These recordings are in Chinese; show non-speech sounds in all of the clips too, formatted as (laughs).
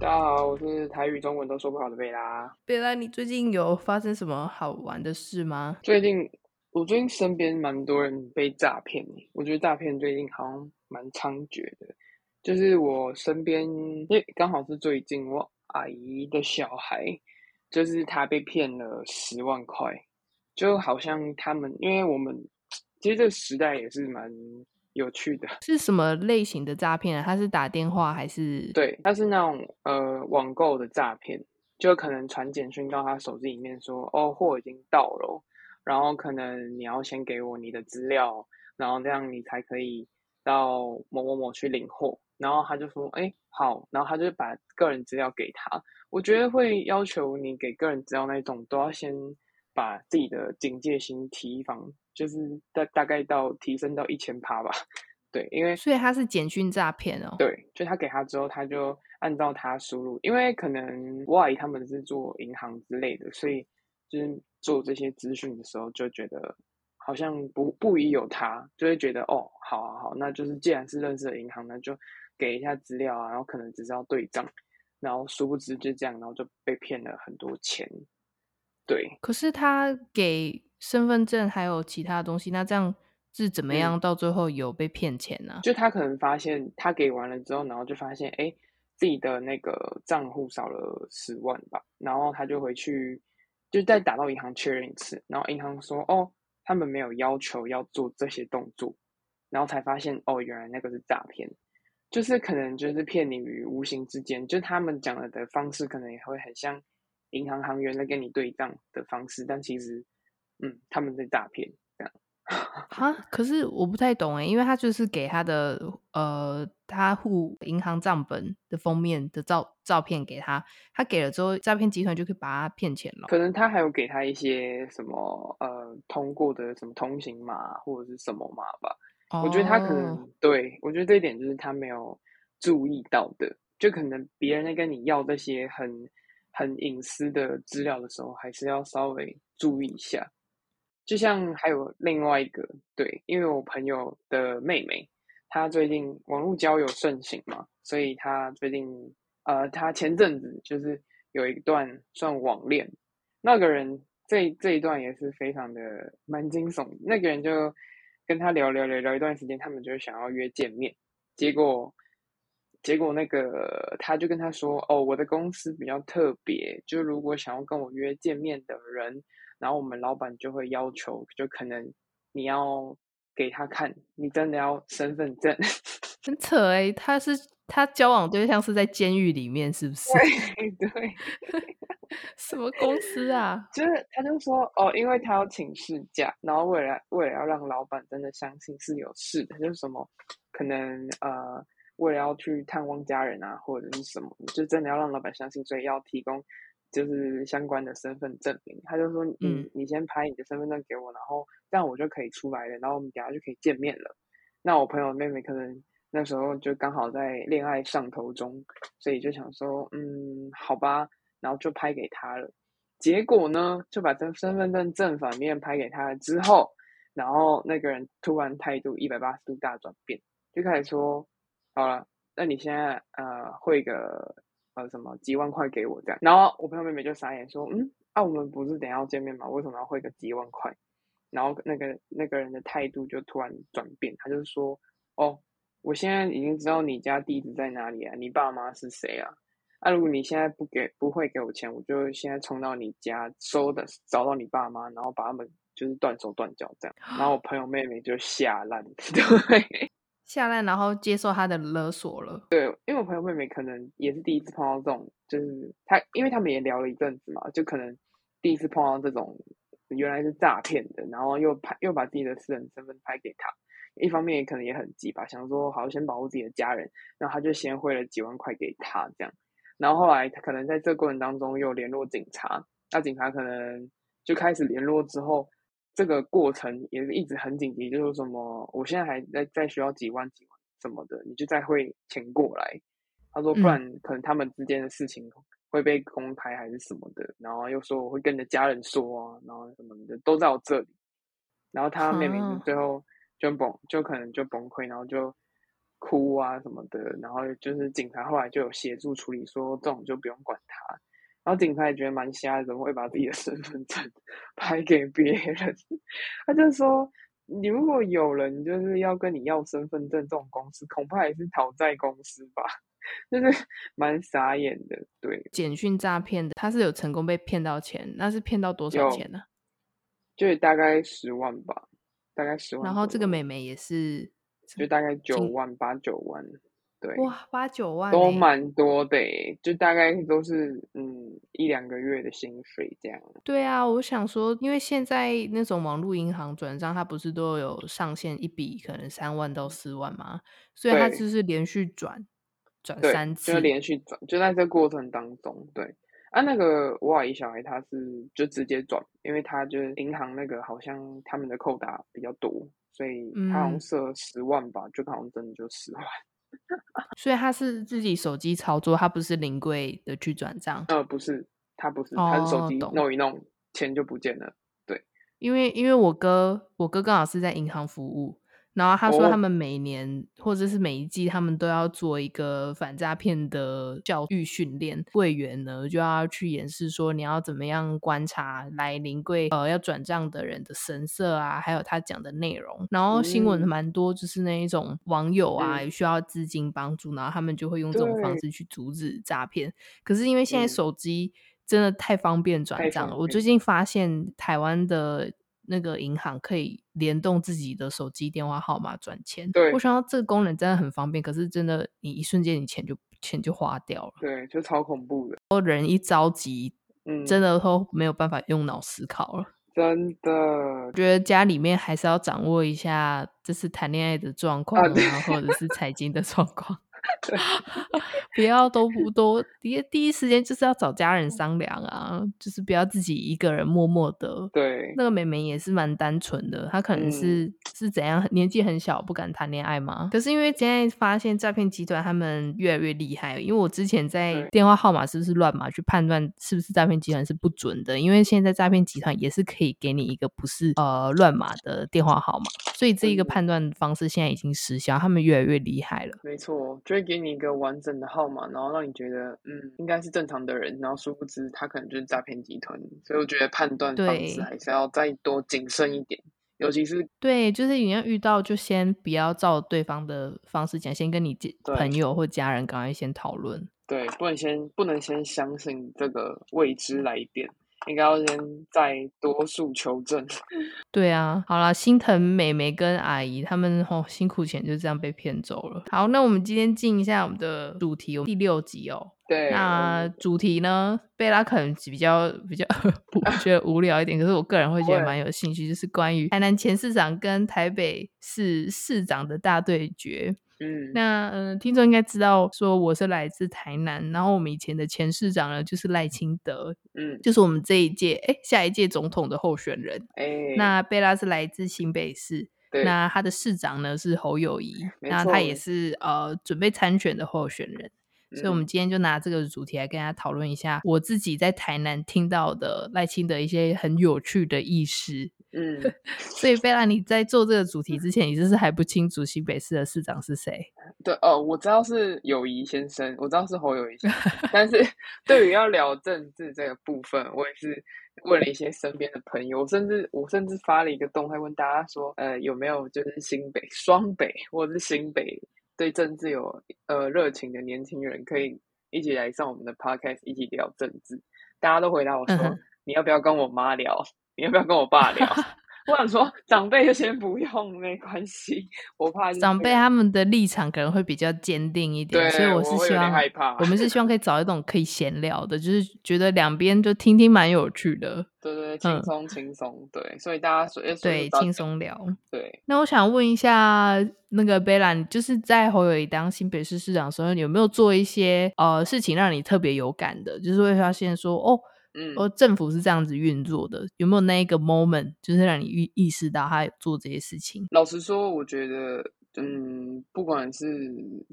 大家好，我是台语、中文都说不好的贝拉。贝拉，你最近有发生什么好玩的事吗？最近，我最近身边蛮多人被诈骗，我觉得诈骗最近好像蛮猖獗的。就是我身边，因为刚好是最近我阿姨的小孩，就是他被骗了十万块，就好像他们，因为我们 (tsk) 其实这个时代也是蛮。有趣的是什么类型的诈骗啊？他是打电话还是？对，他是那种呃网购的诈骗，就可能传简讯到他手机里面说，哦，货已经到了，然后可能你要先给我你的资料，然后这样你才可以到某某某去领货。然后他就说，哎，好，然后他就把个人资料给他。我觉得会要求你给个人资料那种，都要先把自己的警戒心提防。就是大大概到提升到一千趴吧，对，因为所以他是简讯诈骗哦。对，就他给他之后，他就按照他输入，因为可能我阿姨他们是做银行之类的，所以就是做这些资讯的时候，就觉得好像不不宜有他，就会觉得哦，好好好，那就是既然是认识的银行，那就给一下资料啊，然后可能只是要对账，然后殊不知就这样，然后就被骗了很多钱。对，可是他给。身份证还有其他东西，那这样是怎么样？到最后有被骗钱呢？啊嗯？就他可能发现他给完了之后，然后就发现哎，自己的那个账户少了十万吧，然后他就回去就再打到银行确认一次，然后银行说哦，他们没有要求要做这些动作，然后才发现哦，原来那个是诈骗，就是可能就是骗你于无形之间，就他们讲的的方式可能也会很像银行行员在跟你对账的方式，但其实。嗯，他们在诈骗这样。(laughs) 哈，可是我不太懂哎，因为他就是给他的呃，他户银行账本的封面的照照片给他，他给了之后，诈骗集团就可以把他骗钱了。可能他还有给他一些什么呃通过的什么通行码或者是什么码吧。Oh. 我觉得他可能对，我觉得这一点就是他没有注意到的，就可能别人在跟你要这些很很隐私的资料的时候，还是要稍微注意一下。就像还有另外一个对，因为我朋友的妹妹，她最近网络交友盛行嘛，所以她最近呃，她前阵子就是有一段算网恋，那个人这这一段也是非常的蛮惊悚。那个人就跟他聊聊聊聊一段时间，他们就想要约见面，结果结果那个他就跟他说：“哦，我的公司比较特别，就如果想要跟我约见面的人。”然后我们老板就会要求，就可能你要给他看，你真的要身份证，(laughs) 很扯哎、欸！他是他交往对象是在监狱里面，是不是？对 (laughs) 对，(laughs) 什么公司啊？就是他就说哦，因为他要请事假，然后为了为了要让老板真的相信是有事的，就是什么可能呃，为了要去探望家人啊，或者是什么，就真的要让老板相信，所以要提供。就是相关的身份证明，他就说，嗯，你先拍你的身份证给我，然后这样我就可以出来了，然后我们等下就可以见面了。那我朋友妹妹可能那时候就刚好在恋爱上头中，所以就想说，嗯，好吧，然后就拍给他了。结果呢，就把这身份证正反面拍给他了之后，然后那个人突然态度一百八十度大转变，就开始说，好了，那你现在呃汇个。呃，什么几万块给我这样，然后我朋友妹妹就傻眼说，嗯，啊，我们不是等要见面吗？为什么要汇个几万块？然后那个那个人的态度就突然转变，他就说，哦，我现在已经知道你家地址在哪里啊，你爸妈是谁啊？啊，如果你现在不给不会给我钱，我就现在冲到你家收的找到你爸妈，然后把他们就是断手断脚这样。然后我朋友妹妹就吓烂，(laughs) 对。下来，然后接受他的勒索了。对，因为我朋友妹妹可能也是第一次碰到这种，就是他，因为他们也聊了一阵子嘛，就可能第一次碰到这种原来是诈骗的，然后又拍又把自己的私人身份拍给他，一方面也可能也很急吧，想说好先保护自己的家人，然后他就先汇了几万块给他这样，然后后来他可能在这个过程当中又联络警察，那警察可能就开始联络之后。这个过程也是一直很紧急，就是什么，我现在还在在需要几万几万什么的，你就再汇钱过来。他说，不然可能他们之间的事情会被公开还是什么的，然后又说我会跟你的家人说啊，然后什么的都在我这里。然后他妹妹最后就崩，就可能就崩溃，然后就哭啊什么的，然后就是警察后来就有协助处理，说这种就不用管他。然后警察也觉得蛮瞎的，怎么会把自己的身份证 (laughs) 拍给别人？(laughs) 他就说，你如果有人就是要跟你要身份证，这种公司恐怕也是讨债公司吧。(laughs) 就是蛮傻眼的，对，简讯诈骗的，他是有成功被骗到钱，那是骗到多少钱呢？就大概十万吧，大概十万。然后这个美眉也是，就大概九万八九万，对，哇，八九万都蛮多的，就大概都是嗯一两个月的薪水这样。对啊，我想说，因为现在那种网络银行转账，它不是都有上限一笔，可能三万到四万吗？所以它就是连续转。转三次，就连续转，就在这过程当中，对啊，那个我阿姨小孩他是就直接转，因为他就是银行那个好像他们的扣打比较多，所以他好像设十万吧，嗯、就好像真的就十万。所以他是自己手机操作，他不是临柜的去转账。呃，不是，他不是，哦、他是手机弄一弄，钱就不见了。对，因为因为我哥，我哥刚好是在银行服务。然后他说，他们每年或者是每一季，他们都要做一个反诈骗的教育训练。柜员呢，就要去演示说，你要怎么样观察来临柜呃要转账的人的神色啊，还有他讲的内容。然后新闻蛮多，就是那一种网友啊，需要资金帮助，然后他们就会用这种方式去阻止诈骗。可是因为现在手机真的太方便转账了，我最近发现台湾的。那个银行可以联动自己的手机电话号码转钱，对，我想到这个功能真的很方便，可是真的你一瞬间你钱就钱就花掉了，对，就超恐怖的。人一着急，嗯，真的都没有办法用脑思考了，真的。我觉得家里面还是要掌握一下，这是谈恋爱的状况啊，或者是财经的状况。(laughs) 对。(laughs) 不要都不多，第一第一时间就是要找家人商量啊，就是不要自己一个人默默的。对，那个妹妹也是蛮单纯的，她可能是、嗯、是怎样，年纪很小不敢谈恋爱吗？可是因为现在发现诈骗集团他们越来越厉害，因为我之前在电话号码是不是乱码去判断是不是诈骗集团是不准的，因为现在诈骗集团也是可以给你一个不是呃乱码的电话号码，所以这一个判断方式现在已经失效，他们越来越厉害了。没错。就会给你一个完整的号码，然后让你觉得，嗯，应该是正常的人，然后殊不知他可能就是诈骗集团。所以我觉得判断方式还是要再多谨慎一点，尤其是对，就是你要遇到就先不要照对方的方式讲，先跟你朋友或家人赶快先讨论。对，不能先不能先相信这个未知来电。应该要先再多数求证。(laughs) 对啊，好啦，心疼妹妹跟阿姨他们哦，辛苦钱就这样被骗走了。好，那我们今天进一下我们的主题，第六集哦。对，那主题呢，贝拉可能比较比较 (laughs) 我觉得无聊一点，可是我个人会觉得蛮有兴趣，就是关于台南前市长跟台北市市长的大对决。嗯，那嗯、呃，听众应该知道，说我是来自台南，然后我们以前的前市长呢，就是赖清德，嗯，就是我们这一届，哎，下一届总统的候选人，哎，那贝拉是来自新北市，对，那他的市长呢是侯友谊，那他也是呃准备参选的候选人。所以，我们今天就拿这个主题来跟大家讨论一下，我自己在台南听到的赖清德一些很有趣的軼事。嗯，(laughs) 所以贝拉，你在做这个主题之前，你就是还不清楚新北市的市长是谁？(laughs) 对哦，我知道是友谊先生，我知道是侯友谊先生，(laughs) 但是对于要聊政治这个部分，我也是问了一些身边的朋友，我甚至我甚至发了一个动态问大家说，呃，有没有就是新北、双北或者是新北？对政治有呃热情的年轻人，可以一起来上我们的 podcast，一起聊政治。大家都回答我说：“嗯、你要不要跟我妈聊？你要不要跟我爸聊？(laughs) ”我想说，长辈就先不用，没关系。我怕长辈他们的立场可能会比较坚定一点，所以我是希望害怕。我们是希望可以找一种可以闲聊的，就是觉得两边就听听蛮有趣的。对对，轻松轻松。对，所以大家对轻松聊。对，那我想问一下，那个贝兰，就是在侯友宜当新北市市长的时候，有没有做一些呃事情让你特别有感的？就是会发现说，哦。嗯，而政府是这样子运作的，有没有那一个 moment，就是让你意意识到他有做这些事情？老实说，我觉得，嗯，不管是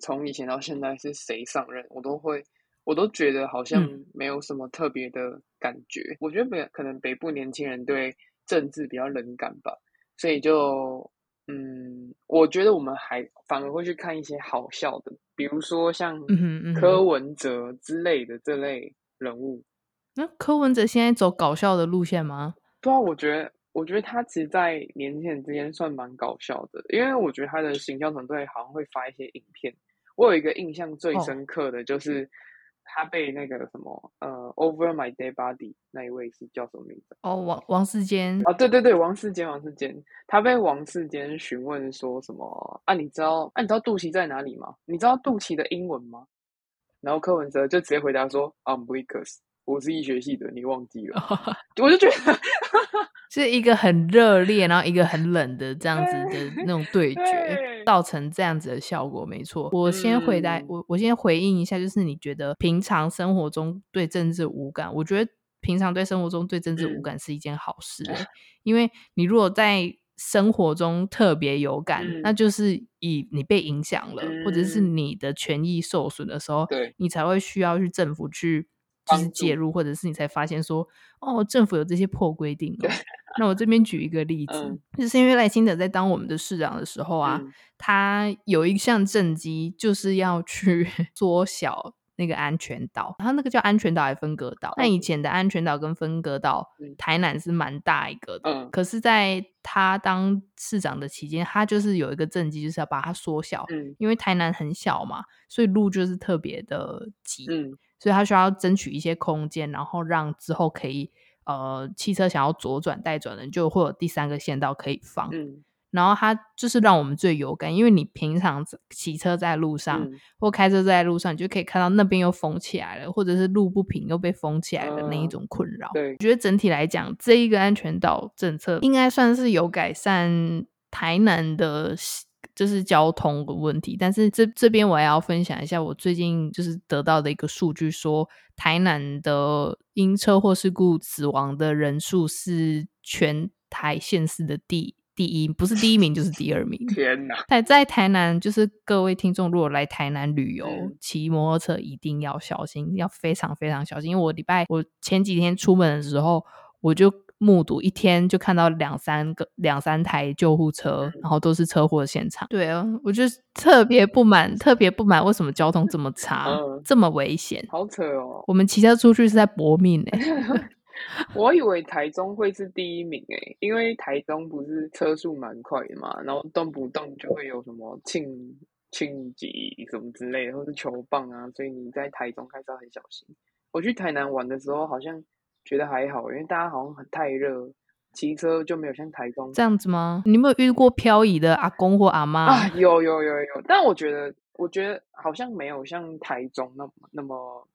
从以前到现在是谁上任，我都会，我都觉得好像没有什么特别的感觉。嗯、我觉得北可能北部年轻人对政治比较冷感吧，所以就嗯，我觉得我们还反而会去看一些好笑的，比如说像柯文哲之类的这类人物。嗯、柯文哲现在走搞笑的路线吗？对啊，我觉得，我觉得他其实，在年轻人之间算蛮搞笑的，因为我觉得他的形象团队好像会发一些影片。我有一个印象最深刻的就是。哦他被那个什么呃，Over My Dead Body 那一位是叫什么名字？哦，王王世坚啊，对对对，王世坚，王世坚，他被王世坚询问说什么啊？你知道啊？你知道肚脐在哪里吗？你知道肚脐的英文吗？然后柯文哲就直接回答说，umbilicus，我是医学系的，你忘记了？(laughs) 我就觉得。(laughs) 是一个很热烈，然后一个很冷的这样子的那种对决，对造成这样子的效果，没错。我先回答，嗯、我我先回应一下，就是你觉得平常生活中对政治无感，我觉得平常对生活中对政治无感是一件好事，嗯、因为你如果在生活中特别有感，嗯、那就是以你被影响了，嗯、或者是你的权益受损的时候，你才会需要去政府去。就是介入，或者是你才发现说，哦，政府有这些破规定哦。那我这边举一个例子，嗯、就是因为赖清德在当我们的市长的时候啊，嗯、他有一项政绩就是要去 (laughs) 缩小那个安全岛，然后那个叫安全岛还分隔岛？那、嗯、以前的安全岛跟分隔岛，嗯、台南是蛮大一个的。嗯、可是在他当市长的期间，他就是有一个政绩，就是要把它缩小，嗯、因为台南很小嘛，所以路就是特别的挤。嗯所以他需要争取一些空间，然后让之后可以呃汽车想要左转待转的就会有第三个线道可以放。嗯，然后他就是让我们最有感，因为你平常骑车在路上、嗯、或开车在路上，你就可以看到那边又封起来了，或者是路不平又被封起来的那一种困扰。嗯、对，我觉得整体来讲，这一个安全岛政策应该算是有改善台南的。就是交通的问题，但是这这边我也要分享一下，我最近就是得到的一个数据说，说台南的因车祸事故死亡的人数是全台县市的第第一，不是第一名就是第二名。天哪！在在台南，就是各位听众如果来台南旅游，骑、嗯、摩托车一定要小心，要非常非常小心。因为我礼拜我前几天出门的时候，我就。目睹一天就看到两三个、两三台救护车，然后都是车祸的现场。对啊，我就特别不满，特别不满，为什么交通这么差，嗯、这么危险？好扯哦！我们骑车出去是在搏命哎、(laughs) 欸。(laughs) 我以为台中会是第一名哎、欸，因为台中不是车速蛮快的嘛，然后动不动就会有什么庆庆击什么之类的，或是球棒啊，所以你在台中开车很小心。我去台南玩的时候，好像。觉得还好，因为大家好像很太热，骑车就没有像台中这样子吗？你有没有遇过漂移的阿公或阿妈？啊，有有有有，但我觉得我觉得好像没有像台中那么那么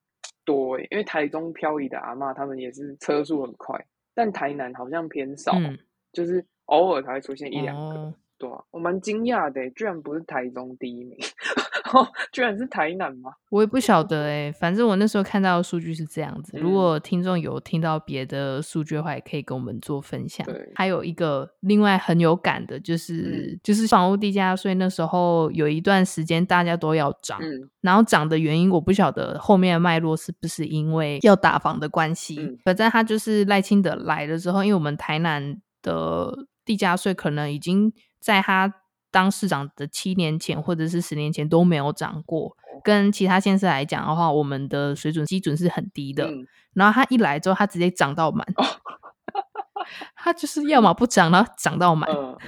多，因为台中漂移的阿妈他们也是车速很快，但台南好像偏少，嗯、就是偶尔才会出现一两个。哦对啊，我蛮惊讶的，居然不是台中第一名，居然是台南吗？我也不晓得哎，反正我那时候看到的数据是这样子。嗯、如果听众有听到别的数据的话，也可以跟我们做分享。对，还有一个另外很有感的，就是、嗯、就是房屋地价税那时候有一段时间大家都要涨，嗯、然后涨的原因我不晓得后面的脉络是不是因为要打房的关系。嗯、反正他就是赖清德来了之后，因为我们台南的地价税可能已经。在他当市长的七年前或者是十年前都没有涨过，跟其他县市来讲的话，我们的水准基准是很低的。嗯、然后他一来之后，他直接涨到满，哦、他就是要么不涨，然后涨到满。嗯、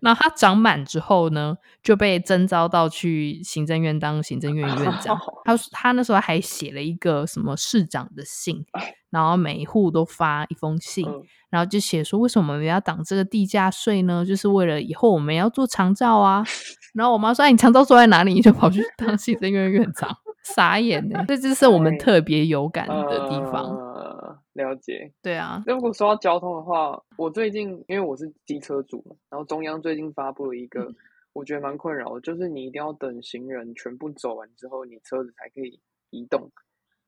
然后他长满之后呢，就被征召到去行政院当行政院院长。(laughs) 哦、他他那时候还写了一个什么市长的信。然后每一户都发一封信，嗯、然后就写说，为什么我们要挡这个地价税呢？就是为了以后我们要做长照啊。(laughs) 然后我妈说：“哎，你长照做在哪里？”你 (laughs) 就跑去当行政院院长，傻眼呢。这就是我们特别有感的地方。呃、了解，对啊。那如果说到交通的话，我最近因为我是机车主，然后中央最近发布了一个，嗯、我觉得蛮困扰的，就是你一定要等行人全部走完之后，你车子才可以移动。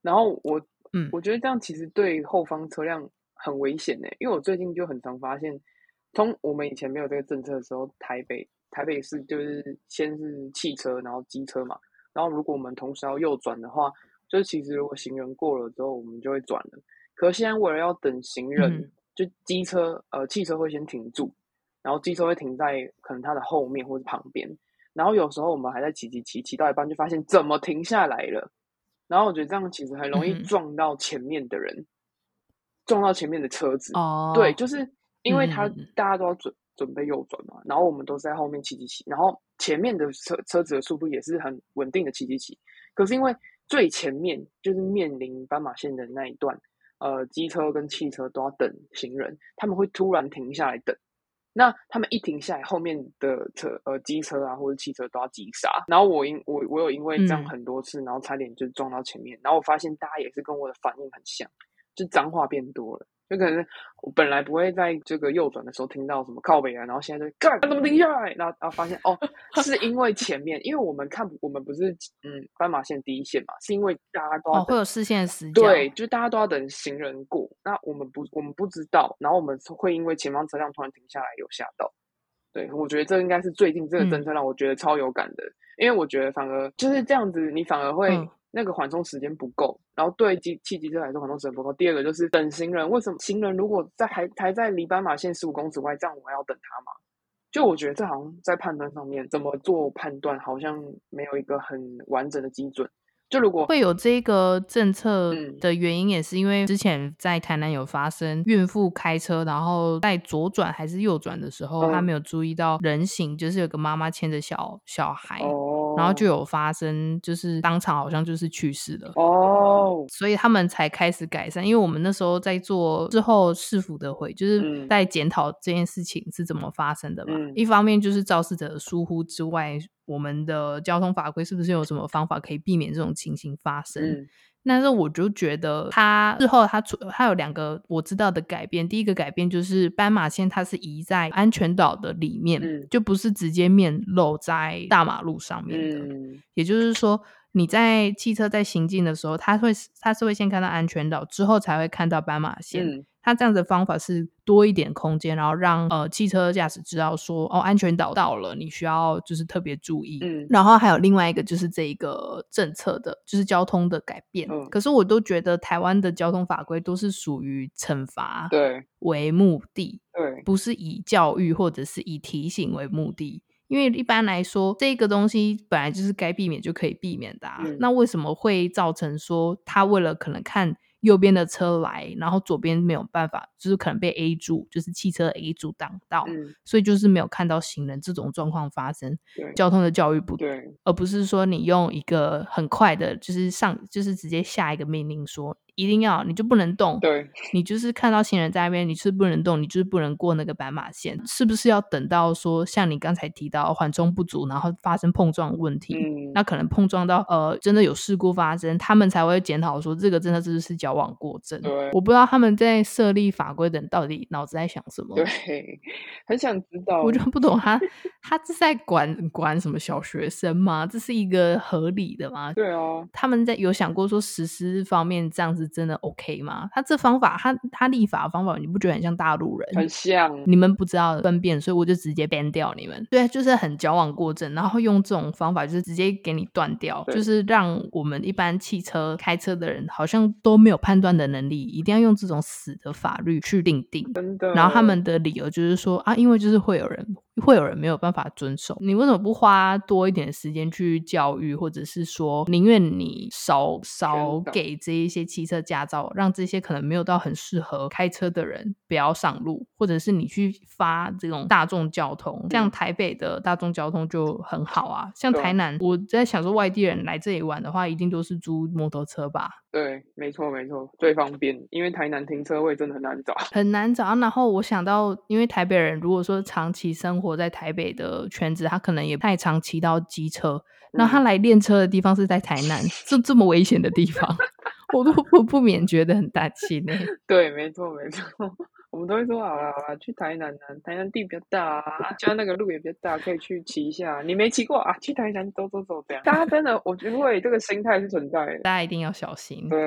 然后我。嗯，我觉得这样其实对后方车辆很危险呢，因为我最近就很常发现，从我们以前没有这个政策的时候，台北台北市就是先是汽车，然后机车嘛，然后如果我们同时要右转的话，就是其实如果行人过了之后，我们就会转了。可是现在为了要等行人，嗯、就机车呃汽车会先停住，然后机车会停在可能它的后面或者旁边，然后有时候我们还在骑骑骑骑到一半就发现怎么停下来了，然后我觉得这样其实很容易撞到前面的人，嗯、撞到前面的车子。哦，对，就是因为他、嗯、大家都要准准备右转嘛，然后我们都是在后面骑骑骑，然后前面的车车子的速度也是很稳定的骑骑骑，可是因为最前面就是面临斑马线的那一段。呃，机车跟汽车都要等行人，他们会突然停下来等。那他们一停下来，后面的车呃机车啊或者汽车都要急刹。然后我因我我有因为这样很多次，嗯、然后差点就撞到前面。然后我发现大家也是跟我的反应很像，就脏话变多了。就可能我本来不会在这个右转的时候听到什么靠北啊，然后现在就干怎么停下来？然后然后发现哦，是因为前面，因为我们看我们不是嗯斑马线第一线嘛，是因为大家都要、哦、会有视线死角，对，就大家都要等行人过，那我们不我们不知道，然后我们会因为前方车辆突然停下来有吓到，对，我觉得这应该是最近这个政策让我觉得超有感的，嗯、因为我觉得反而就是这样子，你反而会。嗯那个缓冲时间不够，然后对机汽机车来说缓冲时间不够。第二个就是等行人，为什么行人如果在还还在离斑马线十五公尺外，这样我还要等他吗？就我觉得这好像在判断上面怎么做判断，好像没有一个很完整的基准。就如果会有这个政策的原因，也是因为之前在台南有发生孕妇开车，然后在左转还是右转的时候，他没有注意到人行，就是有个妈妈牵着小小孩。哦然后就有发生，就是当场好像就是去世了哦，所以他们才开始改善。因为我们那时候在做之后市府的会，就是在检讨这件事情是怎么发生的嘛。嗯、一方面就是肇事者的疏忽之外，我们的交通法规是不是有什么方法可以避免这种情形发生？嗯但是我就觉得他日后他出他有两个我知道的改变，第一个改变就是斑马线它是移在安全岛的里面，嗯、就不是直接面露在大马路上面的。嗯、也就是说，你在汽车在行进的时候，它会它是会先看到安全岛，之后才会看到斑马线。嗯他这样的方法是多一点空间，然后让呃汽车驾驶知道说哦，安全岛到了，你需要就是特别注意。嗯，然后还有另外一个就是这一个政策的，就是交通的改变。嗯，可是我都觉得台湾的交通法规都是属于惩罚对为目的，对，不是以教育或者是以提醒为目的。因为一般来说，这个东西本来就是该避免就可以避免的啊。嗯，那为什么会造成说他为了可能看？右边的车来，然后左边没有办法，就是可能被 A 柱，就是汽车 A 柱挡到，嗯、所以就是没有看到行人这种状况发生。对交通的教育不对，而不是说你用一个很快的，就是上，就是直接下一个命令说。一定要，你就不能动。对，你就是看到行人在那边，你是不能动，你就是不能过那个斑马线。是不是要等到说，像你刚才提到缓冲不足，然后发生碰撞问题，嗯、那可能碰撞到呃，真的有事故发生，他们才会检讨说这个真的是不是矫枉过正。对，我不知道他们在设立法规的人到底脑子在想什么。对，(laughs) 很想知道。我就不懂他，(laughs) 他是在管管什么小学生吗？这是一个合理的吗？对啊，他们在有想过说实施方面这样子。真的 OK 吗？他这方法，他他立法的方法，你不觉得很像大陆人？很像，你们不知道分辨，所以我就直接 ban 掉你们。对，就是很矫枉过正，然后用这种方法，就是直接给你断掉，就是让我们一般汽车开车的人好像都没有判断的能力，一定要用这种死的法律去定定。真的。然后他们的理由就是说啊，因为就是会有人。会有人没有办法遵守，你为什么不花多一点时间去教育，或者是说宁愿你少少给这一些汽车驾照，让这些可能没有到很适合开车的人不要上路，或者是你去发这种大众交通，像台北的大众交通就很好啊。像台南，我在想说外地人来这里玩的话，一定都是租摩托车吧？对，没错没错，最方便，因为台南停车位真的很难找，很难找。然后我想到，因为台北人如果说长期生活在台北的圈子，他可能也太常骑到机车，那、嗯、他来练车的地方是在台南，这这么危险的地方，(laughs) 我都不不免觉得很担心呢。(laughs) 对，没错没错。我们都会说好了好了，去台南啊，台南地比较大啊，加那个路也比较大，可以去骑一下。你没骑过啊？去台南走走走这样。大家真的，我觉得这个心态是存在的，大家一定要小心。对，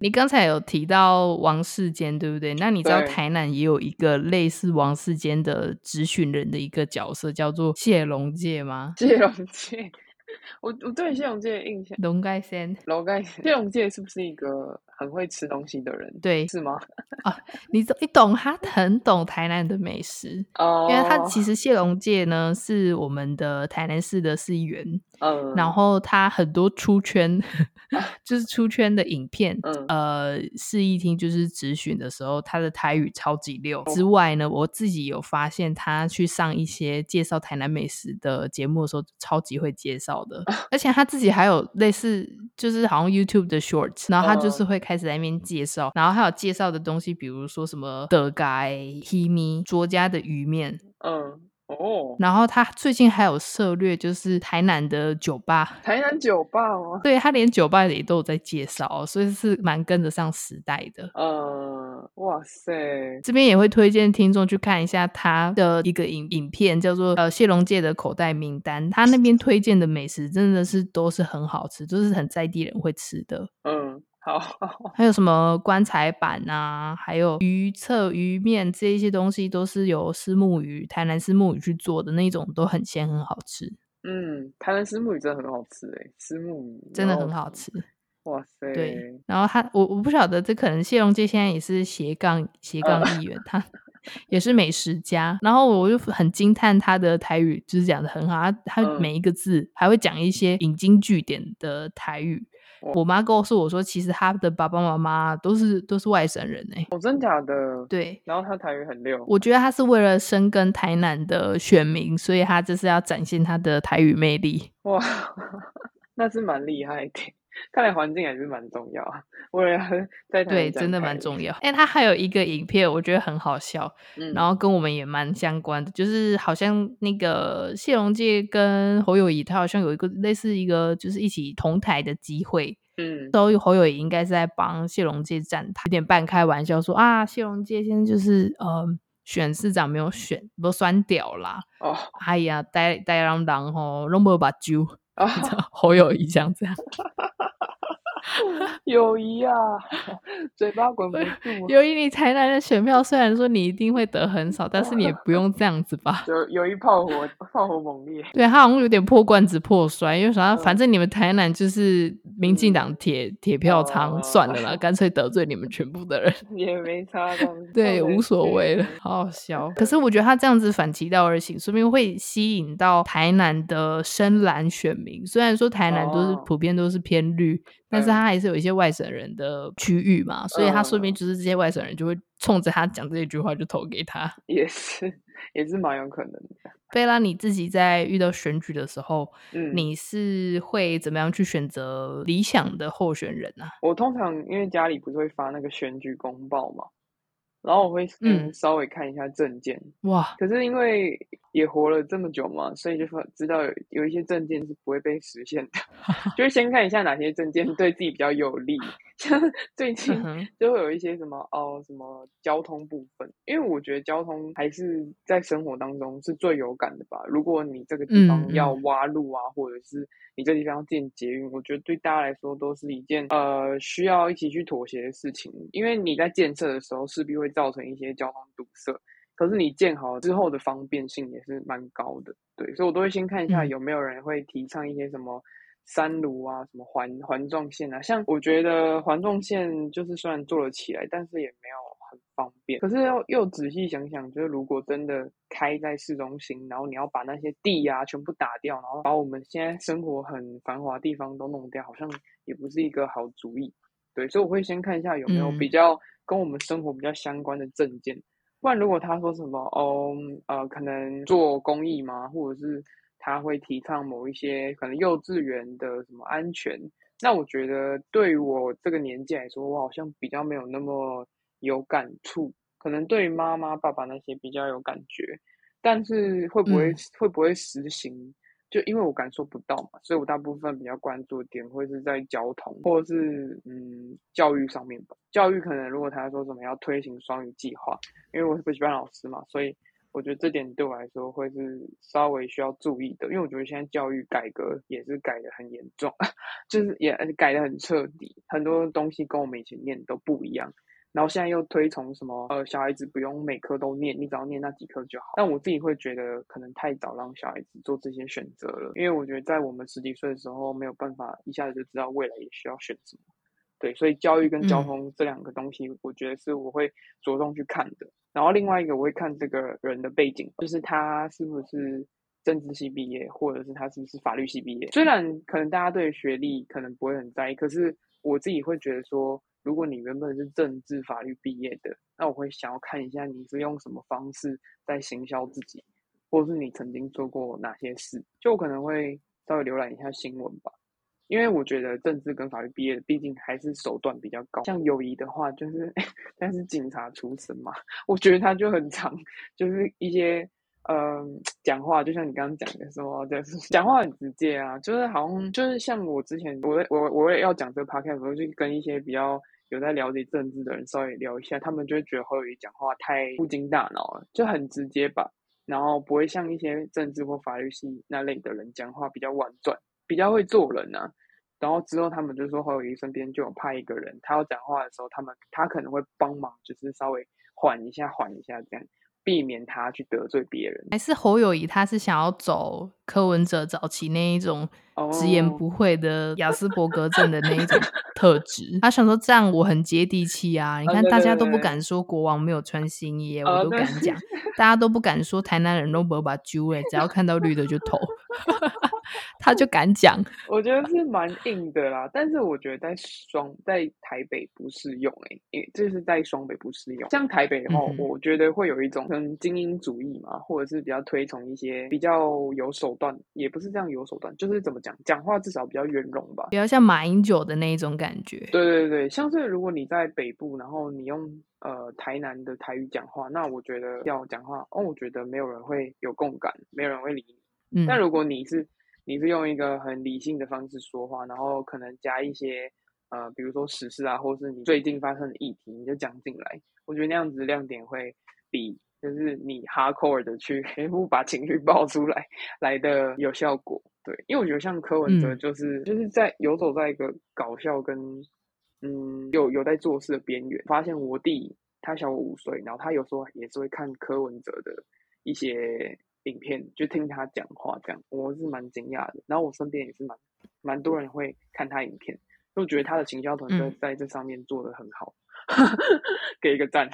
你刚才有提到王世坚，对不对？那你知道台南也有一个类似王世坚的质询人的一个角色，叫做谢龙介吗？谢龙介。(laughs) 我我对谢龙介的印象，龙盖先，龙盖谢龙介是不是一个很会吃东西的人，对，是吗？啊，(laughs) 你懂，你懂，他很懂台南的美食哦，因为他其实谢龙介呢是我们的台南市的市议员，嗯，然后他很多出圈，(laughs) 就是出圈的影片，嗯，呃，市议厅就是质询的时候，他的台语超级溜。之外呢，我自己有发现他去上一些介绍台南美食的节目的时候，超级会介绍的，(laughs) 而且他自己还有类似，就是好像 YouTube 的 Shorts，然后他就是会开始在那边介绍，然后还有介绍的东西，比如说什么德盖、黑米、卓家的鱼面，嗯。哦，然后他最近还有涉略，就是台南的酒吧，台南酒吧哦？对，他连酒吧也都有在介绍，所以是蛮跟得上时代的。呃，哇塞，这边也会推荐听众去看一下他的一个影影片，叫做呃谢龙介的口袋名单。他那边推荐的美食真的是都是很好吃，都、就是很在地人会吃的。嗯。好，(laughs) 还有什么棺材板啊，还有鱼侧、鱼面这一些东西，都是由虱目鱼、台南虱目鱼去做的那种，都很鲜，很好吃。嗯，台南虱目鱼真的很好吃诶，虱目鱼真的很好吃。哇塞！对，然后他，我我不晓得，这可能谢荣介现在也是斜杠斜杠议员，他也是美食家。然后我就很惊叹他的台语，就是讲的很好，他他每一个字还会讲一些引经据典的台语。我妈告诉我说，其实她的爸爸妈妈都是都是外省人哎，哦，真假的？对。然后她台语很溜，我觉得她是为了深耕台南的选民，所以她就是要展现她的台语魅力。哇，(laughs) 那是蛮厉害的。看来环境还是蛮重要啊。为了在对，真的蛮重要。哎，他还有一个影片，我觉得很好笑，嗯、然后跟我们也蛮相关的，就是好像那个谢龙介跟侯友谊，他好像有一个类似一个就是一起同台的机会。嗯，所以侯友谊应该是在帮谢龙介站台，有点半开玩笑说啊，谢龙介现在就是呃选市长没有选，不酸掉啦。哦，哎呀，呆呆郎郎吼，拢无目睭，哦、啊侯友谊这样子。(laughs) 友谊啊，(laughs) 嘴巴管不住。友谊，你台南的选票虽然说你一定会得很少，但是你也不用这样子吧？(laughs) 有友谊炮火，炮火猛烈。对，他好像有点破罐子破摔，因为啥？反正你们台南就是民进党铁铁票仓，算了啦，干脆得罪你们全部的人也没差。对，无所谓了，好好笑。可是我觉得他这样子反其道而行，说不定会吸引到台南的深蓝选民。虽然说台南都是普遍都是偏绿。但是他还是有一些外省人的区域嘛，所以他说不定就是这些外省人就会冲着他讲这一句话就投给他，也是也是蛮有可能的。贝拉，你自己在遇到选举的时候，嗯，你是会怎么样去选择理想的候选人啊？我通常因为家里不是会发那个选举公报嘛。然后我会嗯稍微看一下证件哇，可是因为也活了这么久嘛，所以就说知道有有一些证件是不会被实现的，(laughs) 就是先看一下哪些证件对自己比较有利。像最近就会有一些什么哦什么交通部分，因为我觉得交通还是在生活当中是最有感的吧。如果你这个地方要挖路啊，或者是你这地方要建捷运，我觉得对大家来说都是一件呃需要一起去妥协的事情，因为你在建设的时候势必会造成一些交通堵塞，可是你建好之后的方便性也是蛮高的，对，所以我都会先看一下有没有人会提倡一些什么。三芦啊，什么环环状线啊，像我觉得环状线就是虽然做了起来，但是也没有很方便。可是又又仔细想想，就是如果真的开在市中心，然后你要把那些地啊全部打掉，然后把我们现在生活很繁华的地方都弄掉，好像也不是一个好主意。对，所以我会先看一下有没有比较跟我们生活比较相关的政见。不然如果他说什么哦，呃，可能做公益嘛，或者是。他会提倡某一些可能幼稚园的什么安全，那我觉得对于我这个年纪来说，我好像比较没有那么有感触，可能对于妈妈、爸爸那些比较有感觉，但是会不会、嗯、会不会实行？就因为我感受不到嘛，所以我大部分比较关注的点会是在交通或者是嗯教育上面吧。教育可能如果他说什么要推行双语计划，因为我是补习班老师嘛，所以。我觉得这点对我来说会是稍微需要注意的，因为我觉得现在教育改革也是改的很严重，(laughs) 就是也改的很彻底，很多东西跟我们以前念都不一样。然后现在又推崇什么呃小孩子不用每科都念，你只要念那几科就好。但我自己会觉得可能太早让小孩子做这些选择了，因为我觉得在我们十几岁的时候没有办法一下子就知道未来也需要选什么。对，所以教育跟交通这两个东西，我觉得是我会着重去看的。嗯、然后另外一个我会看这个人的背景，就是他是不是政治系毕业，或者是他是不是法律系毕业。虽然可能大家对学历可能不会很在意，可是我自己会觉得说，如果你原本是政治法律毕业的，那我会想要看一下你是用什么方式在行销自己，或者是你曾经做过哪些事，就可能会稍微浏览一下新闻吧。因为我觉得政治跟法律毕业，毕竟还是手段比较高。像友谊的话，就是 (laughs) 但是警察出身嘛，我觉得他就很常，就是一些嗯、讲话，就像你刚刚讲的说，就是讲话很直接啊，就是好像就是像我之前我我我也要讲这个 podcast，我就跟一些比较有在了解政治的人稍微聊一下，他们就会觉得侯友谊讲话太不经大脑了，就很直接吧，然后不会像一些政治或法律系那类的人讲话比较婉转。比较会做人啊，然后之后他们就说侯友谊身边就有派一个人，他要讲话的时候，他们他可能会帮忙，就是稍微缓一下，缓一下这样。避免他去得罪别人，还是侯友谊他是想要走柯文哲早期那一种直言不讳的 (laughs) 雅斯伯格症的那一种特质。(laughs) 他想说这样我很接地气啊！你看大家都不敢说国王没有穿新衣，我都敢讲；(laughs) 大家都不敢说台南人都不把揪哎，只要看到绿的就投，他就敢讲。(laughs) 我觉得是蛮硬的啦，但是我觉得在双在台北不适用哎，因为这是在双北不适用。像台北的话，嗯、我觉得会有一种。跟精英主义嘛，或者是比较推崇一些比较有手段，也不是这样有手段，就是怎么讲，讲话至少比较圆融吧，比较像马英九的那一种感觉。对对对，像是如果你在北部，然后你用呃台南的台语讲话，那我觉得要讲话哦，我觉得没有人会有共感，没有人会理你。嗯，但如果你是你是用一个很理性的方式说话，然后可能加一些呃，比如说时事啊，或是你最近发生的议题，你就讲进来，我觉得那样子亮点会比。就是你 hardcore 的去全部把情绪爆出来，来的有效果。对，因为我觉得像柯文哲，就是、嗯、就是在游走在一个搞笑跟嗯有有在做事的边缘。发现我弟他小我五岁，然后他有时候也是会看柯文哲的一些影片，就听他讲话这样，我是蛮惊讶的。然后我身边也是蛮蛮多人会看他影片，就觉得他的行销团队在这上面做的很好。嗯 (laughs) 给一个赞。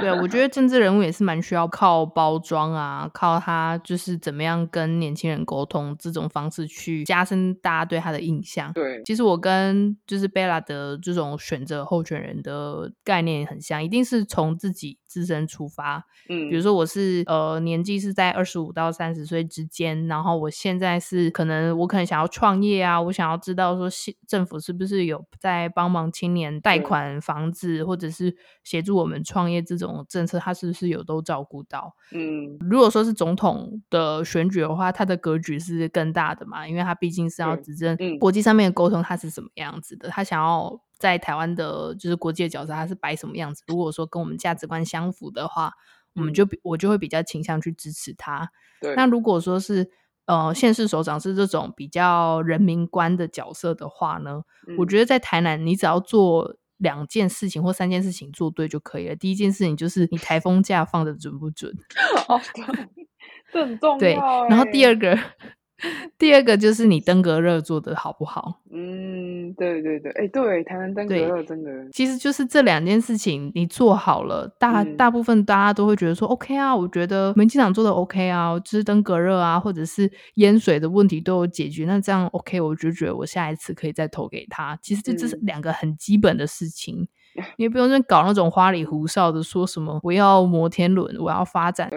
对，我觉得政治人物也是蛮需要靠包装啊，靠他就是怎么样跟年轻人沟通这种方式去加深大家对他的印象。对，其实我跟就是贝拉的这种选择候选人的概念很像，一定是从自己自身出发。嗯，比如说我是呃年纪是在二十五到三十岁之间，然后我现在是可能我可能想要创业啊，我想要知道说政府是不是有在帮忙青年贷款房子或或者是协助我们创业这种政策，他是不是有都照顾到？嗯，如果说是总统的选举的话，他的格局是更大的嘛，因为他毕竟是要执政，国际上面的沟通他是什么样子的，他想要在台湾的就是国际的角色，他是摆什么样子？如果说跟我们价值观相符的话，我们就比我就会比较倾向去支持他。对，那如果说是呃县市首长是这种比较人民观的角色的话呢，我觉得在台南你只要做。两件事情或三件事情做对就可以了。第一件事情就是你台风假放的准不准？(laughs) 哦，这很重要。对，然后第二个。第二个就是你登革热做的好不好？嗯，对对对，哎、欸，对，台湾登革热真的，其实就是这两件事情你做好了，大、嗯、大部分大家都会觉得说 OK 啊，我觉得民进党做的 OK 啊，就是登革热啊，或者是淹水的问题都有解决，那这样 OK，我就觉得我下一次可以再投给他。其实这这是两个很基本的事情，嗯、你也不用再搞那种花里胡哨的，说什么我要摩天轮，我要发展。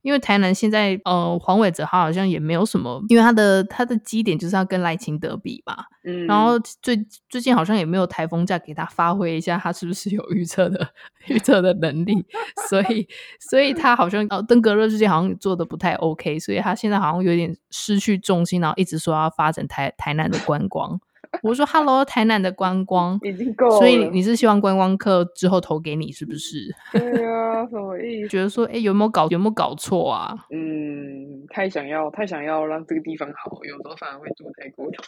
因为台南现在，呃，黄伟哲他好像也没有什么，因为他的他的基点就是要跟赖清德比嘛，嗯，然后最最近好像也没有台风假给他发挥一下，他是不是有预测的预测的能力？(laughs) 所以所以他好像呃登革热最近好像做的不太 OK，所以他现在好像有点失去重心，然后一直说要发展台台南的观光。我说：“Hello，台南的观光已经够了，所以你是希望观光客之后投给你，是不是？” (laughs) 对啊，什么意思？觉得说，哎、欸，有没有搞有没有搞错啊？嗯，太想要太想要让这个地方好，有时候反而会做太过头。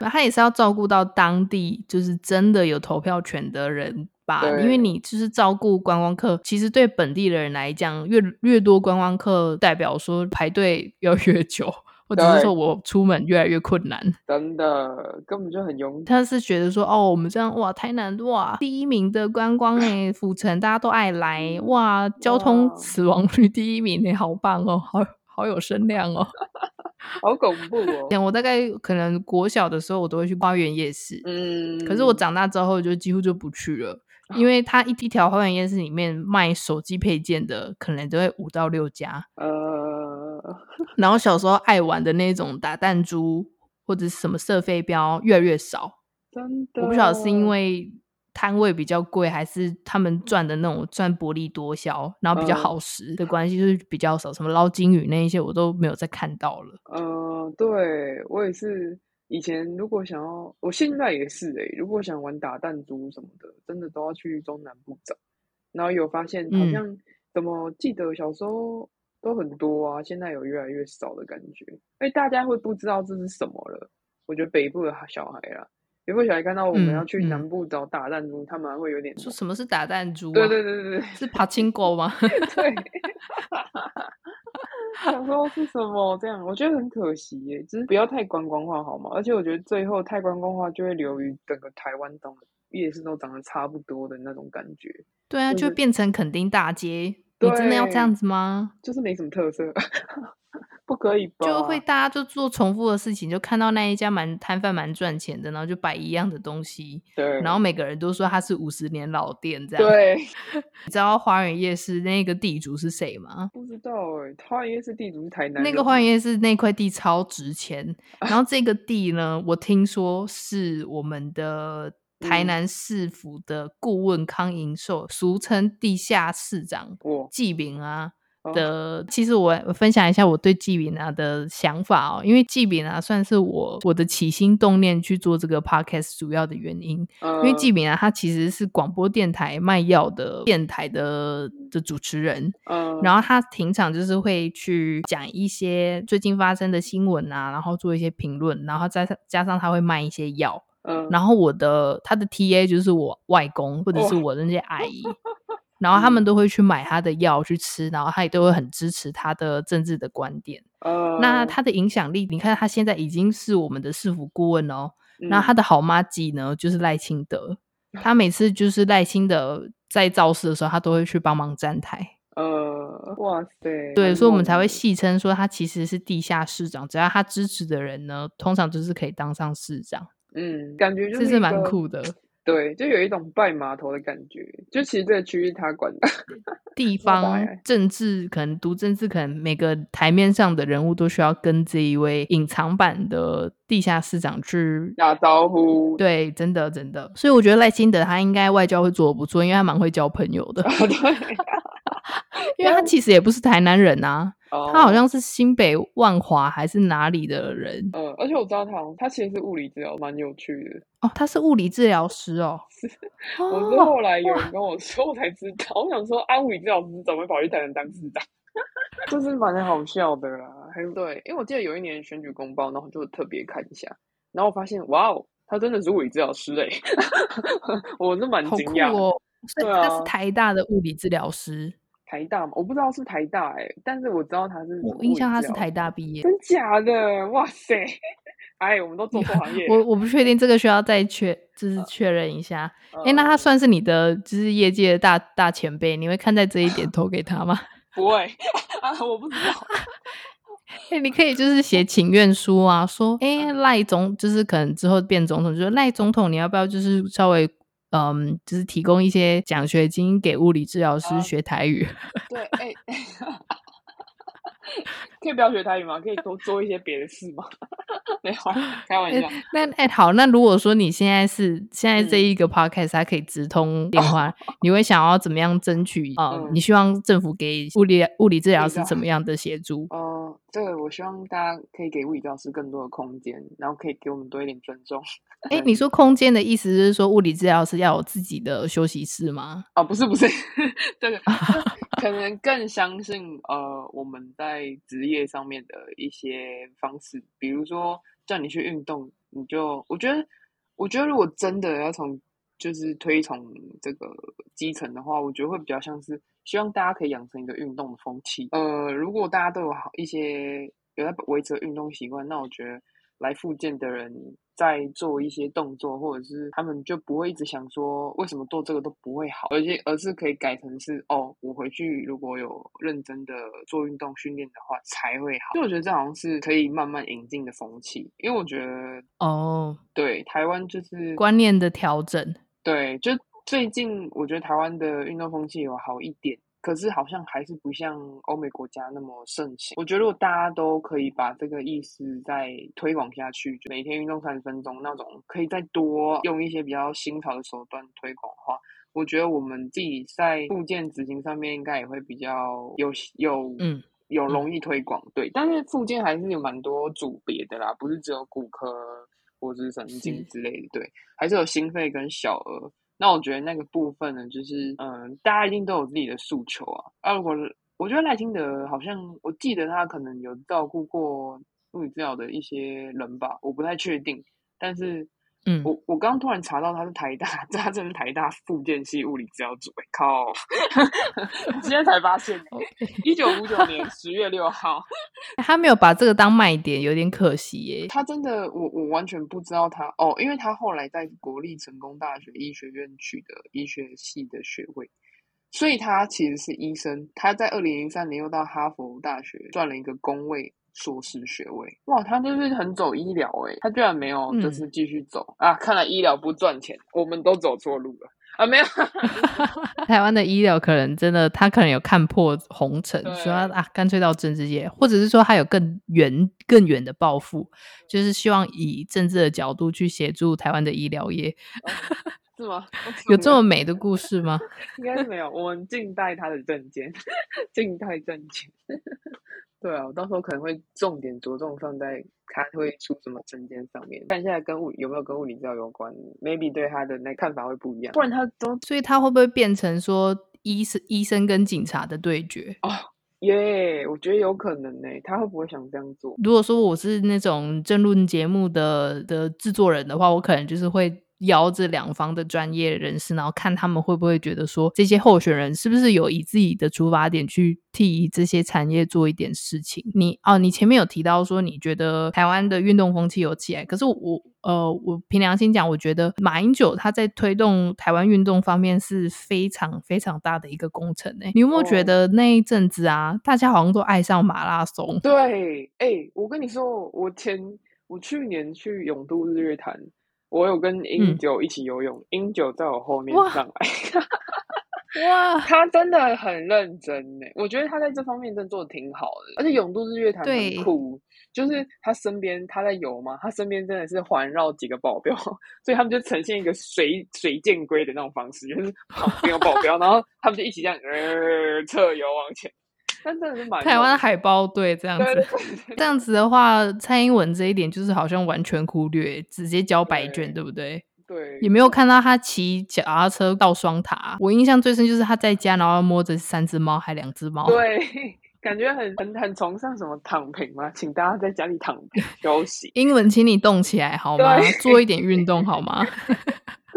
那他也是要照顾到当地，就是真的有投票权的人吧？因为你就是照顾观光客，其实对本地的人来讲，越越多观光客，代表说排队要 (laughs) 越久。我只是说我出门越来越困难，真的根本就很勇。他是觉得说，哦，我们这样哇，台南哇第一名的观光 (laughs) 诶，府城大家都爱来哇，交通死亡率第一名诶，好棒哦，好好有声量哦，(laughs) 好恐怖哦。(laughs) 我大概可能国小的时候，我都会去花园夜市，嗯，可是我长大之后就几乎就不去了。因为他一一条花园夜市里面卖手机配件的，可能都会五到六家。呃，(laughs) 然后小时候爱玩的那种打弹珠或者是什么射飞镖越来越少。真的，我不晓得是因为摊位比较贵，还是他们赚的那种赚薄利多销，然后比较好食的关系，就是比较少。什么捞金鱼那一些，我都没有再看到了。嗯、呃，对我也是。以前如果想要，我现在也是哎、欸，如果想玩打弹珠什么的，真的都要去中南部找。然后有发现，好像怎么记得小时候都很多啊，现在有越来越少的感觉。哎，大家会不知道这是什么了？我觉得北部的小孩啦，北部小孩看到我们要去南部找打弹珠，嗯嗯、他们还会有点说什么是打弹珠、啊？对对对对对，是爬青狗吗？(laughs) 对。想说是什么这样？我觉得很可惜耶，就是不要太观光化好吗？而且我觉得最后太观光化就会流于整个台湾长的夜市都长得差不多的那种感觉。对啊，就是、就变成垦丁大街，你真的要这样子吗？就是没什么特色。(laughs) 不可以吧？就会大家就做重复的事情，就看到那一家蛮摊贩蛮赚钱的，然后就摆一样的东西。对。然后每个人都说他是五十年老店这样。对。(laughs) 你知道花园夜市那个地主是谁吗？不知道哎、欸，花园夜市地主是台南。那个花园夜市那块地超值钱，(laughs) 然后这个地呢，我听说是我们的台南市府的顾问康银寿，俗称地下市长纪炳啊。的，其实我我分享一下我对纪炳啊的想法哦，因为纪炳啊算是我我的起心动念去做这个 podcast 主要的原因，嗯、因为纪炳啊他其实是广播电台卖药的电台的的主持人，嗯，然后他平常就是会去讲一些最近发生的新闻啊，然后做一些评论，然后再加上他会卖一些药，嗯，然后我的他的 TA 就是我外公或者是我的那些阿姨。(laughs) 哦然后他们都会去买他的药去吃，然后他也都会很支持他的政治的观点。Uh, 那他的影响力，你看他现在已经是我们的市府顾问哦。那、嗯、他的好麻吉呢，就是赖清德。(laughs) 他每次就是赖清德在造势的时候，他都会去帮忙站台。呃，uh, 哇塞！对，所以我们才会戏称说他其实是地下市长。只要他支持的人呢，通常就是可以当上市长。嗯，感觉就是这是蛮酷的。(laughs) 对，就有一种拜码头的感觉。就其实这个区域他管的，(laughs) 地方政治可能读政治，可能每个台面上的人物都需要跟这一位隐藏版的地下市长去打招呼。对，真的真的。所以我觉得赖清德他应该外交会做的不错，因为他蛮会交朋友的。对，(laughs) 因为他其实也不是台南人啊。Oh. 他好像是新北万华还是哪里的人？嗯，而且我知道他，他其实是物理治疗，蛮有趣的。哦，他是物理治疗师哦。(laughs) 是，我是后来有人跟我说，我才知道。Oh. 我想说，啊，物理治疗师怎么会跑去台南当市长？(laughs) 就是蛮好笑的啦。还对，因为我记得有一年选举公报，然后就特别看一下，然后我发现，哇哦，他真的是物理治疗师哎！(laughs) 我是蛮惊讶哦。他是台大的物理治疗师。台大嘛，我不知道是台大哎、欸，但是我知道他是。我印象他是台大毕业。真假的？哇塞！(laughs) 哎，我们都做错行业。我我不确定这个需要再确，就是确认一下。哎、uh, 欸，那他算是你的就是业界的大大前辈，你会看在这一点投给他吗？(laughs) 不会 (laughs) 啊，我不知道。哎、欸，你可以就是写请愿书啊，说哎赖总就是可能之后变总统，就是赖总统，你要不要就是稍微。嗯，就是提供一些奖学金给物理治疗师学台语。Uh, (laughs) 对，哎、欸，(laughs) (laughs) 可以不要学台语吗？可以多做一些别的事吗？(laughs) 没有，开玩笑。欸、那哎、欸，好，那如果说你现在是现在这一个 podcast 它可以直通 (laughs) 电话，嗯、你会想要怎么样争取啊？你希望政府给物理物理治疗师怎么样的协助？哦、呃，这个我希望大家可以给物理治疗师更多的空间，然后可以给我们多一点尊重。哎、欸，你说空间的意思是说物理治疗师要有自己的休息室吗？哦，不是不是，这个可能更相信呃我们在职业上面的一些方式，比如说叫你去运动，你就我觉得我觉得如果真的要从就是推崇这个基层的话，我觉得会比较像是希望大家可以养成一个运动的风气。呃，如果大家都有好一些。有在维持运动习惯，那我觉得来复健的人在做一些动作，或者是他们就不会一直想说为什么做这个都不会好，而且而是可以改成是哦，我回去如果有认真的做运动训练的话才会好。所以我觉得这好像是可以慢慢引进的风气，因为我觉得哦，对，台湾就是观念的调整，对，就最近我觉得台湾的运动风气有好一点。可是好像还是不像欧美国家那么盛行。我觉得如果大家都可以把这个意思再推广下去，就每天运动三十分钟那种，可以再多用一些比较新潮的手段推广的话，我觉得我们自己在复健执行上面应该也会比较有有嗯有容易推广。对，但是附件还是有蛮多组别的啦，不是只有骨科或者是神经之类的，对，还是有心肺跟小儿。那我觉得那个部分呢，就是嗯，大家一定都有自己的诉求啊。啊，如果我觉得赖清德好像，我记得他可能有照顾过物理治疗的一些人吧，我不太确定。但是，嗯，我我刚刚突然查到他是台大，(laughs) 他真是台大复健系物理治疗组，靠！今天才发现，一九五九年十月六号，(laughs) 他没有把这个当卖点，有点可惜耶。他真的，我我完全不知道他哦，因为他后来在国立成功大学医学院取得医学系的学位，所以他其实是医生。他在二零零三年又到哈佛大学赚了一个公卫硕士学位。哇，他就是很走医疗诶，他居然没有就是继续走、嗯、啊！看来医疗不赚钱，我们都走错路了。啊，没有，(laughs) 台湾的医疗可能真的，他可能有看破红尘，说啊，干脆到政治界，或者是说他有更远、更远的抱负，就是希望以政治的角度去协助台湾的医疗业，(laughs) (laughs) 是吗？有这么美的故事吗？应该是没有，我们静待他的证件，静待政见。对啊，我到时候可能会重点着重放在他会出什么证件上面，看现在跟物有没有跟物理治疗有关，maybe 对他的那看法会不一样。不然他都，所以他会不会变成说医生医生跟警察的对决？哦耶，我觉得有可能呢。他会不会想这样做？如果说我是那种政论节目的的制作人的话，我可能就是会。邀这两方的专业人士，然后看他们会不会觉得说，这些候选人是不是有以自己的出发点去替这些产业做一点事情？你哦，你前面有提到说，你觉得台湾的运动风气有起来，可是我呃，我凭良心讲，我觉得马英九他在推动台湾运动方面是非常非常大的一个工程诶。你有没有觉得那一阵子啊，哦、大家好像都爱上马拉松？对，哎、欸，我跟你说，我前我去年去永渡日月潭。我有跟英九一起游泳，嗯、英九在我后面上来，哇，(laughs) 哇他真的很认真呢。我觉得他在这方面真的做的挺好的，而且永度日月潭很酷，就是他身边他在游嘛，他身边真的是环绕几个保镖，所以他们就呈现一个水水箭龟的那种方式，就是旁边有保镖，(laughs) 然后他们就一起这样呃侧游往前。真的是蛮台湾海豹队这样子，对对对，这样子的话，蔡英文这一点就是好像完全忽略，直接交白卷，对，对不对？对，也没有看到他骑脚踏车到双塔。我印象最深就是他在家，然后摸着三只猫，还两只猫。对，(laughs) 感觉很很很崇尚什么躺平嘛，请大家在家里躺平休息。英文，请你动起来好吗？做一点运动好 (laughs) 吗？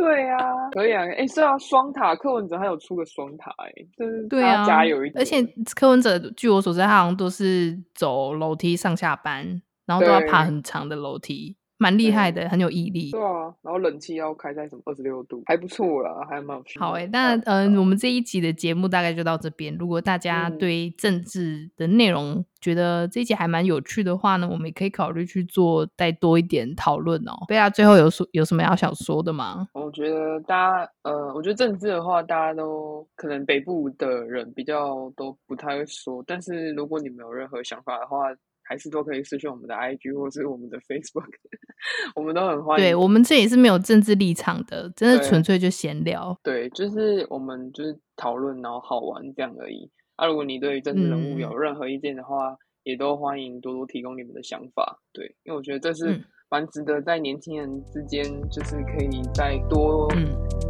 对呀、啊，可以啊。哎，是啊，双塔柯文哲还有出个双塔，哎，就是对啊，加油一点。而且柯文哲据我所知，他好像都是走楼梯上下班，然后都要爬很长的楼梯。蛮厉害的，很有毅力。对啊，然后冷气要开在什么二十六度，还不错啦，还蛮有趣。好诶、欸，那嗯、呃，我们这一集的节目大概就到这边。如果大家对政治的内容觉得这一集还蛮有趣的话呢，我们也可以考虑去做再多一点讨论哦。贝拉最后有说有什么要想说的吗？我觉得大家呃，我觉得政治的话，大家都可能北部的人比较都不太会说，但是如果你们有任何想法的话。还是都可以私讯我们的 IG 或是我们的 Facebook，(laughs) 我们都很欢迎。对，我们这也是没有政治立场的，真的纯粹就闲聊。对，就是我们就是讨论然后好玩这样而已。啊，如果你对政治人物有任何意见的话，嗯，也都欢迎多多提供你们的想法。对，因为我觉得这是蛮值得在年轻人之间就是可以再多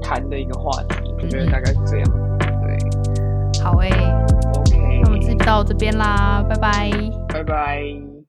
谈的一个话题。我觉得大概是这样。对，好诶。到这边啦，拜拜，拜拜。